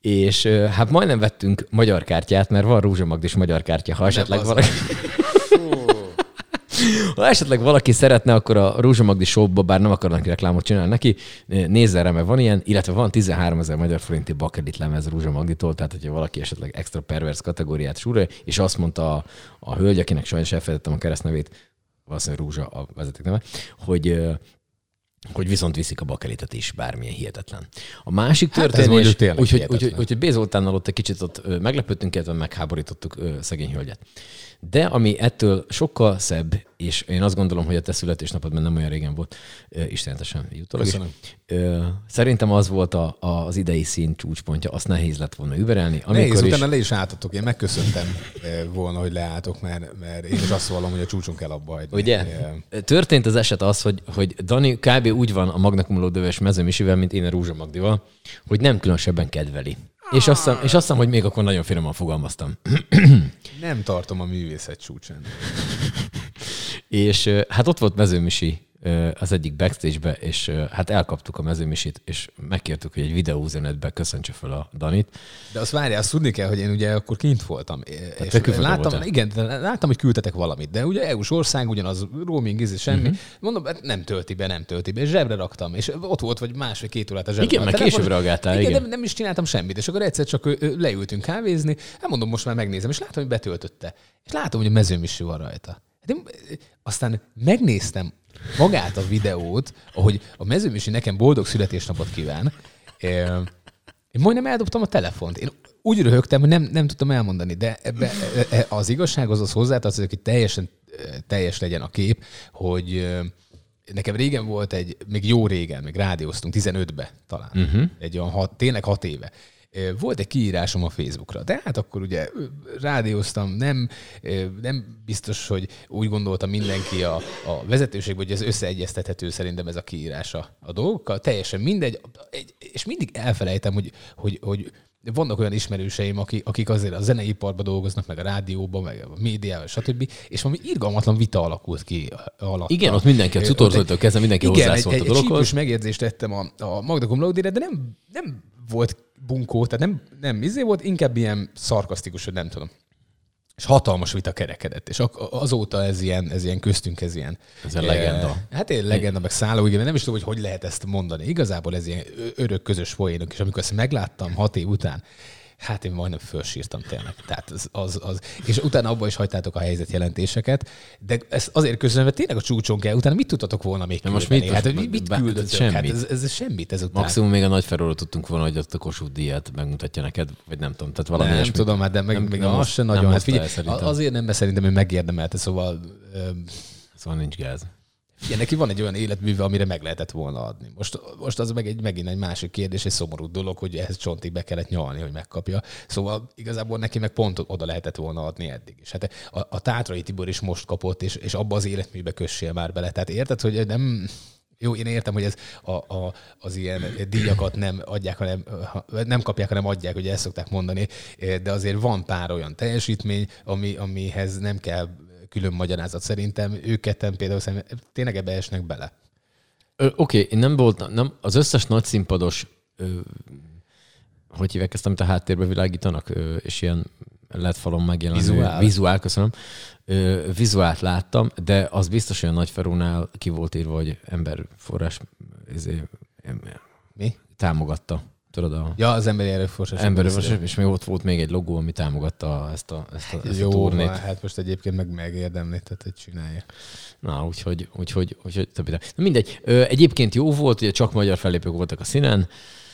És hát majdnem vettünk magyar kártyát, mert van Rúzsa Magdis magyar kártya, ha esetleg az valaki... Ha esetleg valaki szeretne, akkor a Rózsa Magdi showba, bár nem akarnak reklámot csinálni neki, nézze rá, mert van ilyen, illetve van 13 ezer magyar forinti bakelit lemez Rózsa Magditól, tehát hogyha valaki esetleg extra pervers kategóriát súrja, és azt mondta a, a hölgy, akinek sajnos elfelejtettem a keresztnevét, valószínűleg Rózsa a vezeték neve, hogy hogy viszont viszik a bakelitet is, bármilyen hihetetlen. A másik hát történés, úgyhogy úgy, úgy, úgy, úgy B. Zoltánnal ott egy kicsit ott meglepődtünk, illetve megháborítottuk szegény hölgyet. De ami ettől sokkal szebb, és én azt gondolom, hogy a te születésnapod nem olyan régen volt, istenetesen jutólag is. Szerintem az volt a, az idei szín csúcspontja, azt nehéz lett volna überelni. Nehéz, is... utána le is álltatok. Én megköszöntem volna, hogy leálltok, mert, mert én is azt vallom, hogy a csúcson kell abba hagyni. Ugye? Történt az eset az, hogy, hogy Dani kb. úgy van a Magna Cum Laude-ves mezőmisivel, mint én a Rúzsa Magdival, hogy nem különösebben kedveli. És azt, hiszem, és azt hiszem, hogy még akkor nagyon finoman fogalmaztam. Nem tartom a művészet csúcsán. [laughs] és hát ott volt mezőmisi az egyik backstage-be, és hát elkaptuk a mezőmisit, és megkértük, hogy egy videóüzenetbe köszöntse fel a Danit. De azt várjál, azt tudni kell, hogy én ugye akkor kint voltam. Tehát és láttam, voltál. igen, láttam, hogy küldtetek valamit, de ugye EU-s ország, ugyanaz roaming, ez semmi. Uh-huh. Mondom, hát nem tölti be, nem tölti be, és zsebre raktam, és ott volt, vagy más, vagy két órát a zsebre. Igen, meg később reagáltál, igen. igen. De nem is csináltam semmit, és akkor egyszer csak leültünk kávézni, hát mondom, most már megnézem, és látom, hogy betöltötte. És látom, hogy a mezőmisi van rajta. Hát én, aztán megnéztem magát a videót, ahogy a mezőmisi nekem boldog születésnapot kíván, én majdnem eldobtam a telefont. Én úgy röhögtem, hogy nem, nem tudtam elmondani, de ebbe, e, e, az igazság az az hozzátartozik, hogy teljesen teljes legyen a kép, hogy nekem régen volt egy, még jó régen, még rádióztunk, 15-be talán, uh-huh. egy olyan hat, tényleg hat éve volt egy kiírásom a Facebookra, de hát akkor ugye rádióztam, nem, nem biztos, hogy úgy gondolta mindenki a, a vezetőség, hogy ez összeegyeztethető szerintem ez a kiírása a dolgokkal. Teljesen mindegy, és mindig elfelejtem, hogy, hogy, hogy vannak olyan ismerőseim, akik, akik azért a zeneiparban dolgoznak, meg a rádióban, meg a médiában, stb. És valami irgalmatlan vita alakult ki alatt. Igen, ott mindenki a cutorzótól kezdve mindenki igen, hozzászólt egy, a dologhoz. egy megjegyzést tettem a, a Magda Cum de nem, nem volt bunkó, tehát nem, nem izé volt, inkább ilyen szarkasztikus, hogy nem tudom. És hatalmas vita kerekedett, és azóta ez ilyen, ez ilyen köztünk, ez ilyen... Ez a legenda. Hát én legenda, meg szálló, igen, nem is tudom, hogy hogy lehet ezt mondani. Igazából ez ilyen örök közös folyénok, és amikor ezt megláttam hat év után, Hát én majdnem fölsírtam tényleg. Tehát az, az, az. És utána abban is hagytátok a helyzetjelentéseket, de ez azért köszönöm, mert tényleg a csúcson kell. Utána mit tudtatok volna még most mit, hát, mit, mit küldött? Semmit. Hát ez, ez, semmit ezután. Maximum még a nagy felról tudtunk volna, hogy ott a Kossuth díjat megmutatja neked, vagy nem tudom. Tehát valami nem, nem tudom, hát de meg, nem, még nem az sem nagyon. Hát figyelj, azért nem, mert szerintem ő megérdemelte, szóval... Szóval nincs gáz. Igen, neki van egy olyan életműve, amire meg lehetett volna adni. Most, most az meg egy, megint egy másik kérdés, egy szomorú dolog, hogy ehhez csontig be kellett nyalni, hogy megkapja. Szóval igazából neki meg pont oda lehetett volna adni eddig is. Hát a, a Tátrai Tibor is most kapott, és, és abba az életműbe kössél már bele. Tehát érted, hogy nem, jó, én értem, hogy ez a, a, az ilyen díjakat nem adják, hanem nem kapják, hanem adják, ugye ezt szokták mondani, de azért van pár olyan teljesítmény, ami, amihez nem kell külön magyarázat szerintem. Ők ketten például szerintem tényleg ebbe esnek bele. Oké, okay, én nem volt, nem, az összes nagy színpados, ö, hogy hívják ezt, amit a háttérbe világítanak, ö, és ilyen lett falon megjelenő. Vizuál. Vizuál, köszönöm. Ö, vizuált láttam, de az biztos, hogy a nagy Ferunál ki volt írva, hogy emberforrás ezért, Mi? támogatta. Tudod, a... Ja, az emberi erőforrás. Emberi erőforrás, és még ott volt még egy logó, ami támogatta ezt a, ezt a, ezt Jó, a turnét. hát most egyébként meg megérdemli, tehát hogy csinálja. Na, úgyhogy, úgyhogy, úgyhogy többi. Na mindegy. Ö, egyébként jó volt, ugye csak magyar fellépők voltak a színen.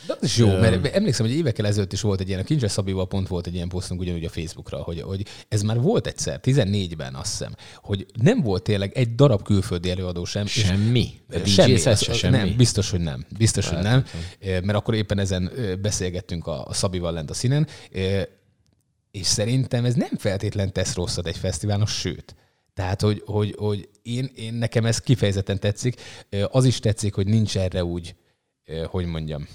De az is jó, mert emlékszem, hogy évekkel ezelőtt is volt egy ilyen, a Kincses Szabival pont volt egy ilyen posztunk ugyanúgy a Facebookra, hogy, hogy ez már volt egyszer, 14-ben azt hiszem, hogy nem volt tényleg egy darab külföldi előadó sem. Semmi? És semmi. Ez, semmi? Nem, biztos, hogy nem. Biztos, hogy nem. Mert akkor éppen ezen beszélgettünk a Szabival lent a színen, és szerintem ez nem feltétlen tesz rosszat egy fesztiválon, sőt. Tehát, hogy, hogy, hogy én, én nekem ez kifejezetten tetszik. Az is tetszik, hogy nincs erre úgy, hogy mondjam,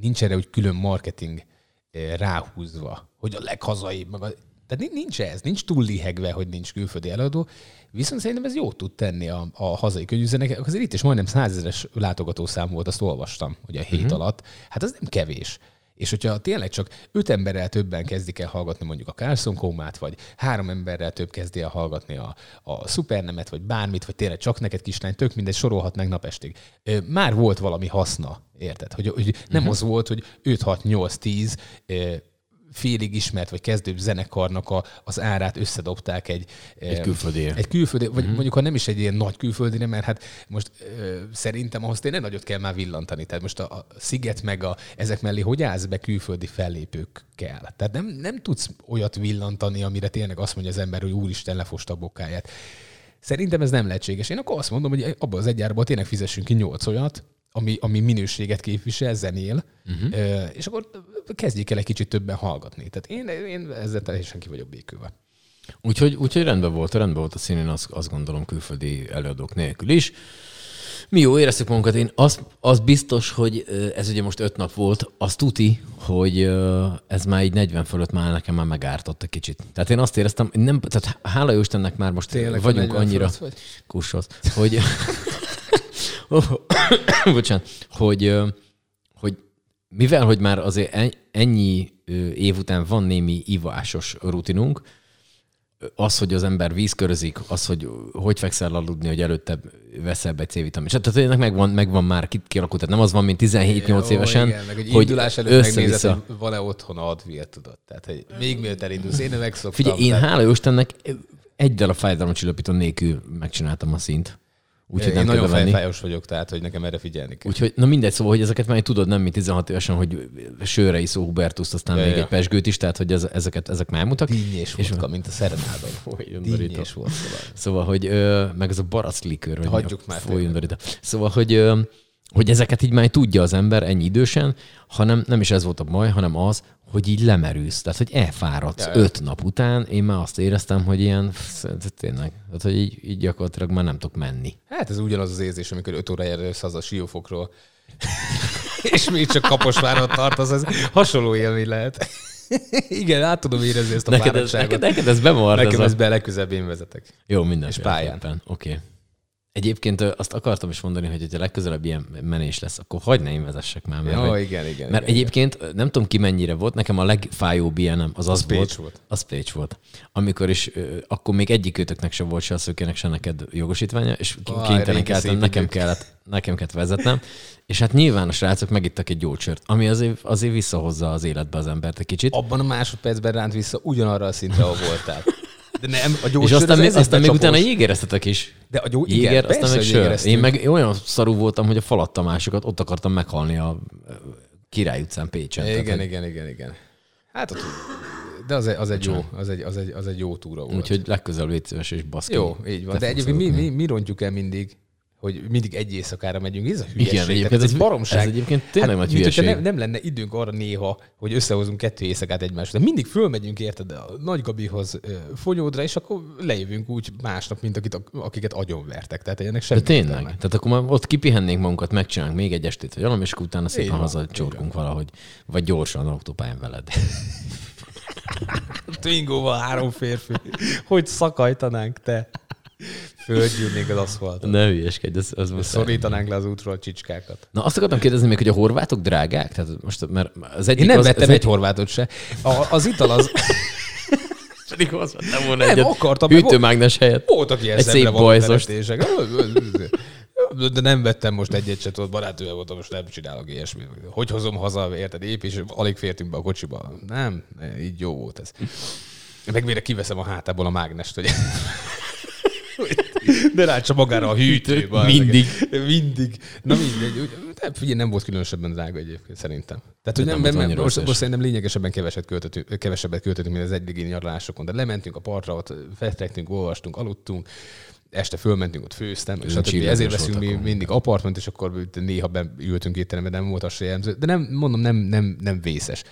nincs erre úgy külön marketing eh, ráhúzva, hogy a leghazai, meg a, tehát nincs ez, nincs túl lihegve, hogy nincs külföldi eladó, viszont szerintem ez jót tud tenni a, a hazai könyvüzenek. Azért itt is majdnem százezeres látogatószám volt, azt olvastam, hogy a hét uh-huh. alatt. Hát az nem kevés. És hogyha tényleg csak öt emberrel többen kezdik el hallgatni mondjuk a Carlson Kómát, vagy három emberrel több kezdi el hallgatni a, a Supernemet, vagy bármit, vagy tényleg csak neked kislány, tök mindegy, sorolhatnánk napestig. Már volt valami haszna, érted? Hogy, hogy nem uh-huh. az volt, hogy 5, 6, 8, 10 félig ismert vagy kezdőbb zenekarnak a, az árát összedobták egy, egy külföldi. Egy külföldi, vagy uh-huh. mondjuk ha nem is egy ilyen nagy külföldi, mert hát most ö, szerintem ahhoz tényleg nagyot kell már villantani. Tehát most a, a Sziget meg a, ezek mellé hogy állsz be külföldi fellépők kell. Tehát nem, nem tudsz olyat villantani, amire tényleg azt mondja az ember, hogy úristen lefosta a bokáját. Szerintem ez nem lehetséges. Én akkor azt mondom, hogy abban az egyárban tényleg fizessünk ki nyolc olyat, ami, ami minőséget képvisel, zenél, uh-huh. és akkor kezdjék el egy kicsit többen hallgatni. Tehát én, én ezzel teljesen ki vagyok békülve. Úgyhogy, úgyhogy rendben volt, rendben volt a színén, azt, azt gondolom külföldi előadók nélkül is. Mi jó éreztük magunkat. Én az, az biztos, hogy ez ugye most öt nap volt, az tuti, hogy ez már így 40 fölött már nekem már megártott egy kicsit. Tehát én azt éreztem, nem, tehát hála Istennek már most Tényleg vagyunk annyira kussos, hogy [laughs] [coughs] bocsánat, hogy, hogy mivel, hogy már azért ennyi év után van némi ivásos rutinunk, az, hogy az ember vízkörözik, az, hogy hogy fekszel aludni, hogy előtte veszel be C-vitamin. Tehát ennek megvan, megvan már kialakult, tehát nem az van, mint 17-8 évesen, igen, meg, hogy, hogy indulás előtt megnézed, hogy van-e otthon adviet, tudod. Tehát, hogy még mielőtt elindulsz, én megszoktam. Figyelj, én hála Jóistennek egy a fájdalomcsillapító nélkül megcsináltam a szint. Úgyhogy nem nagyon fejfájos vagyok, tehát hogy nekem erre figyelni kell. Úgyhogy, na mindegy, szóval, hogy ezeket már tudod, nem mint 16 évesen, hogy sörre iszó Hubertuszt, aztán ja, még ja. egy pesgőt is, tehát hogy ez, ezeket, ezek már elmutak. Dinnyés és vodka, mint a szerenádon. Dinnyés vodka. Szóval, hogy ö, meg ez a barack likőr. Hogy Hagyjuk már. Szóval, hogy ö, hogy ezeket így már tudja az ember ennyi idősen, hanem nem is ez volt a baj, hanem az, hogy így lemerülsz, tehát hogy elfáradsz ja, öt nap után, én már azt éreztem, hogy ilyen, tényleg, tehát hogy így, így gyakorlatilag már nem tudok menni. Hát ez ugyanaz az érzés, amikor öt óra jössz az a siófokról, [laughs] és még csak Kaposváron tartasz, ez hasonló élmény lehet. [laughs] Igen, át tudom érezni ezt a neked ez, neked, neked ez bemaradt. Nekem ez, ez be legközebb én vezetek. Jó, minden. És pályán. Oké. Okay. Egyébként azt akartam is mondani, hogy ha legközelebb ilyen menés lesz, akkor hagyd ne én vezessek már. Mert, Jó, igen, igen. Mert igen, egyébként igen. nem tudom ki mennyire volt, nekem a legfájóbb ilyenem az az, az volt, volt. Az Pécs volt. Amikor is, akkor még egyik őtöknek sem volt se a szőkének, se neked jogosítványa, és ah, kénytelen kellett, nekem kellett, nekem kellett vezetnem. És hát nyilván a srácok megittak egy gyógycsört, ami azért, azért visszahozza az életbe az embert egy kicsit. Abban a másodpercben ránt vissza ugyanarra a szintre, ahol voltál. De nem, a És aztán, még, aztán még utána jégereztetek is. De a gyó... Jéger, igen, aztán meg sör. Én meg olyan szarú voltam, hogy a falatta másokat, ott akartam meghalni a Király utcán Pécsen. Igen, tehát, igen, igen, igen. Hát ott, de az egy, az, egy jó, az, egy, az, egy, az egy jó túra volt. Úgyhogy legközelebb légy szíves és baszki. Jó, így van. De egyébként mi, mi, mi rontjuk el mindig hogy mindig egy éjszakára megyünk. Ez a hülyeség. Igen, egyébként ez, ez baromság. Ez egyébként tényleg hát, nagy hülyeség. Nem, nem, lenne időnk arra néha, hogy összehozunk kettő éjszakát egymásra. De mindig fölmegyünk, érted, a Nagy Gabihoz fonyódra, és akkor lejövünk úgy másnap, mint akit, akiket agyonvertek. Tehát ennek semmi De tényleg. Tenni. Tehát akkor már ott kipihennénk magunkat, megcsinálunk még egy estét, vagy valami, és akkor utána szépen haza csorgunk valahogy, vagy gyorsan autópályán veled. [laughs] Twingóval három férfi. Hogy szakajtanánk te? Földgyűrnék az aszfaltot. Ne hülyeskedj, az, az most Szorítanánk le az útról a csicskákat. Na azt akartam kérdezni még, hogy a horvátok drágák? Tehát most, mert az egyik Én nem az, vettem az egy, horvátot se. A, az ital az... [laughs] Pedig nem volna egyet akartam, hűtőmágnes helyett. Voltak ilyen egy szép bajszost. De nem vettem most egyet se, tudod, barátővel voltam, most nem csinálok ilyesmit. Hogy hozom haza, érted, épp, és alig fértünk be a kocsiba. Nem, így jó volt ez. Meg mire kiveszem a hátából a mágnest, hogy [laughs] de rácsa magára a hűtőbe. Mindig. Mindig. Na mindegy. Nem, figyelj, nem volt különösebben drága egyébként, szerintem. Tehát, hogy nem, nem, nem most, most, szerintem lényegesebben keveset költöttünk, kevesebbet költöttünk, mint az eddigi nyaralásokon. De lementünk a partra, ott feltrektünk, olvastunk, aludtunk, este fölmentünk, ott főztem, és stb. Ezért veszünk mi mindig apartment, és akkor néha beültünk étterembe, nem volt az se jellemző. De nem, mondom, nem, nem, nem vészes.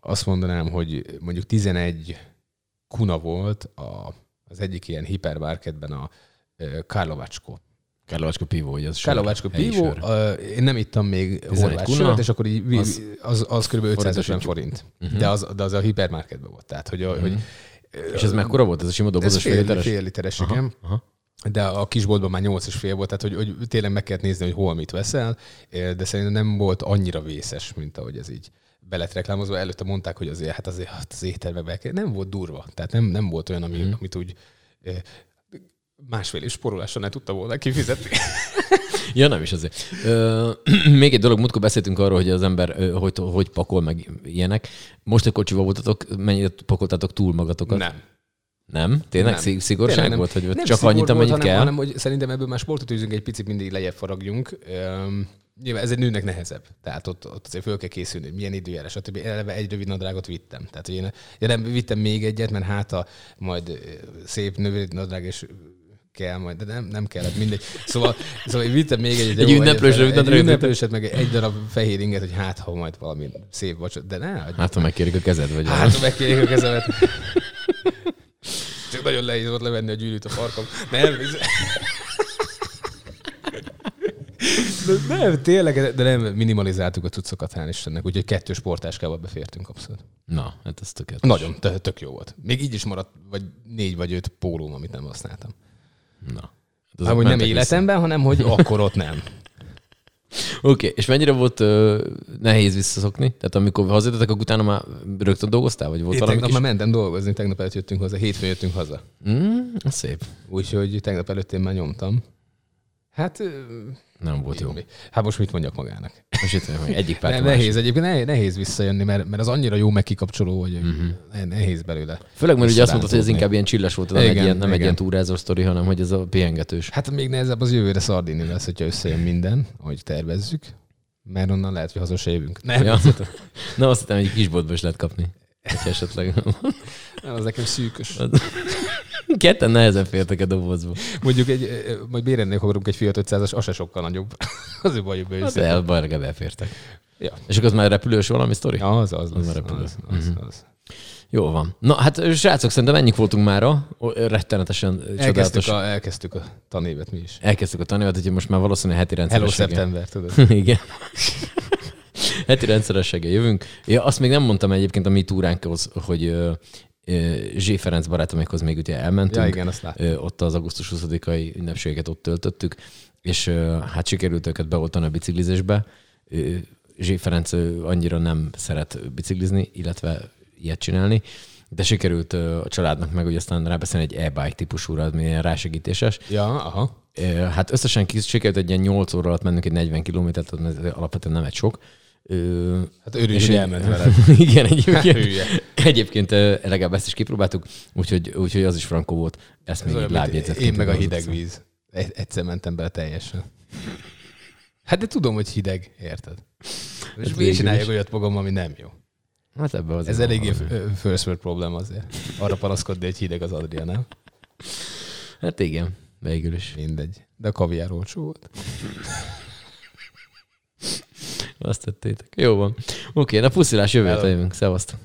Azt mondanám, hogy mondjuk 11 kuna volt a az egyik ilyen hipermarketben a Karlovacsko. Karlovacsko Pivo, hogy az Karlovacsko Pivo, én nem ittam még horvát sört, és akkor így, az, az, az kb. 550 forint. Uh-huh. De, az, de az a hipermarketben volt. Tehát, hogy, uh-huh. hogy és ez mekkora volt? Ez a sima dobozos fél, fél literes, fél igen. Aha. Aha. de a kisboltban már nyolc és fél volt, tehát hogy, hogy tényleg meg kellett nézni, hogy hol mit veszel, de szerintem nem volt annyira vészes, mint ahogy ez így belet reklámozva. Előtte mondták, hogy azért, hát azért az éttermekbe. Nem volt durva. Tehát nem, nem volt olyan, ami, mm. amit úgy másfél és sporolással ne tudta volna kifizetni. [laughs] ja, nem is azért. Ö, [clears throat] még egy dolog, múltkor beszéltünk arról, hogy az ember ö, hogy, hogy pakol meg ilyenek. Most a kocsival voltatok, mennyit pakoltatok túl magatokat? Nem. Nem? Tényleg nem. szigorság Tényleg nem. volt, hogy nem csak annyit, amennyit hanem, kell? Hanem, hogy szerintem ebből már sportot üzünk, egy picit mindig lejjebb faragjunk. Üm, nyilván ez egy nőnek nehezebb. Tehát ott, ott azért föl kell készülni, hogy milyen időjárás, stb. Eleve egy rövid nadrágot vittem. Tehát hogy én, én nem vittem még egyet, mert hát a majd szép növény nadrág és kell majd, de nem, nem kellett, mindegy. Szóval, szóval én vittem még egy, egy, ünneplős egy, egy ünneplőset, meg egy darab fehér inget, hogy hát, ha majd valami szép vacsot, de ne. Hát, ha megkérik a kezed, vagy Hát, ha megkérik a kezemet. Csak nagyon lehéz volt levenni a gyűrűt a farkam. Nem, nem, tényleg, de nem minimalizáltuk a cuccokat, hál' Istennek, úgyhogy kettős portáskával befértünk abszolút. Na, hát ez tökéletes. Nagyon, tök jó volt. Még így is maradt, vagy négy vagy öt pólóm, amit nem használtam. Na. Hát, hogy nem életemben, vissza. hanem hogy [laughs] akkor ott nem. Oké, okay. és mennyire volt uh, nehéz visszaszokni? Tehát amikor hazajöttetek, akkor utána már rögtön dolgoztál? Vagy volt Én tegnap is? már mentem dolgozni, tegnap előtt jöttünk haza, hétfőn jöttünk haza. Mm, szép. Úgyhogy tegnap előtt én már nyomtam. Hát nem volt jó. Hát most mit mondjak magának? Most itt mondjak, egyik párt. Ne, nehéz egyébként, nehéz, nehéz visszajönni, mert, mert az annyira jó megkikapcsoló, hogy uh-huh. nehéz belőle. Főleg, mert ugye azt mondtad, hogy ez inkább ilyen csillas volt, nem, igen, egy ilyen, nem igen. egy ilyen túrázó sztori, hanem hogy ez a pihengetős. Hát még nehezebb az jövőre Szardini lesz, hogyha összejön minden, ahogy tervezzük, mert onnan lehet, hogy haza se jövünk. Nem, ja. Na, azt hittem, hogy egy kisboltba is lehet kapni. Esetleg. Nem, az nekem szűkös. Ketten nehezen fértek a dobozba. Mondjuk egy, majd bérennél akarunk egy Fiat 500-as, az se sokkal nagyobb. [laughs] az ő bajuk Hát el, bajra. Ja. És akkor az már repülős valami sztori? Ja, az, az, az, az, már repülő. az, az, uh-huh. az. Jó van. Na hát srácok, szerintem ennyik voltunk mára. Rettenetesen elkezdtük a, elkezdtük a tanévet mi is. Elkezdtük a tanévet, úgyhogy most már valószínűleg heti rendszerességgel. Hello szeptember, tudod. [laughs] Igen. [laughs] heti rendszerességgel jövünk. Ja, azt még nem mondtam egyébként a mi túránkhoz, hogy Zsé Ferenc barátomikhoz még ugye elmentünk. Ja, igen, azt Ott az augusztus 20-ai ünnepséget ott töltöttük, és hát sikerült őket beoltani a biciklizésbe. Zsé Ferenc annyira nem szeret biciklizni, illetve ilyet csinálni, de sikerült a családnak meg, hogy aztán rábeszélni egy e-bike típusúra, ami ilyen rásegítéses. Ja, aha. Hát összesen sikerült egy ilyen 8 óra alatt mennünk egy 40 kilométert, alapvetően nem egy sok, hát örülj, hogy elment veled. [laughs] Igen, egyébként, egyébként legalább ezt is kipróbáltuk, úgyhogy, úgyhogy az is frankó volt. Ezt még így lábjegyzet. Én meg a hideg víz. Egyszer mentem bele teljesen. Hát de tudom, hogy hideg, érted? És hát miért csináljuk olyat magam, ami nem jó? Hát ebbe az Ez eléggé first world problém azért. Arra panaszkodni, hogy hideg az Adria, nem? Hát igen, végül is. Mindegy. De a kaviár olcsó volt. Azt tettétek. Jó van. Oké, okay, na puszilás jövő jövünk. Szevasztok.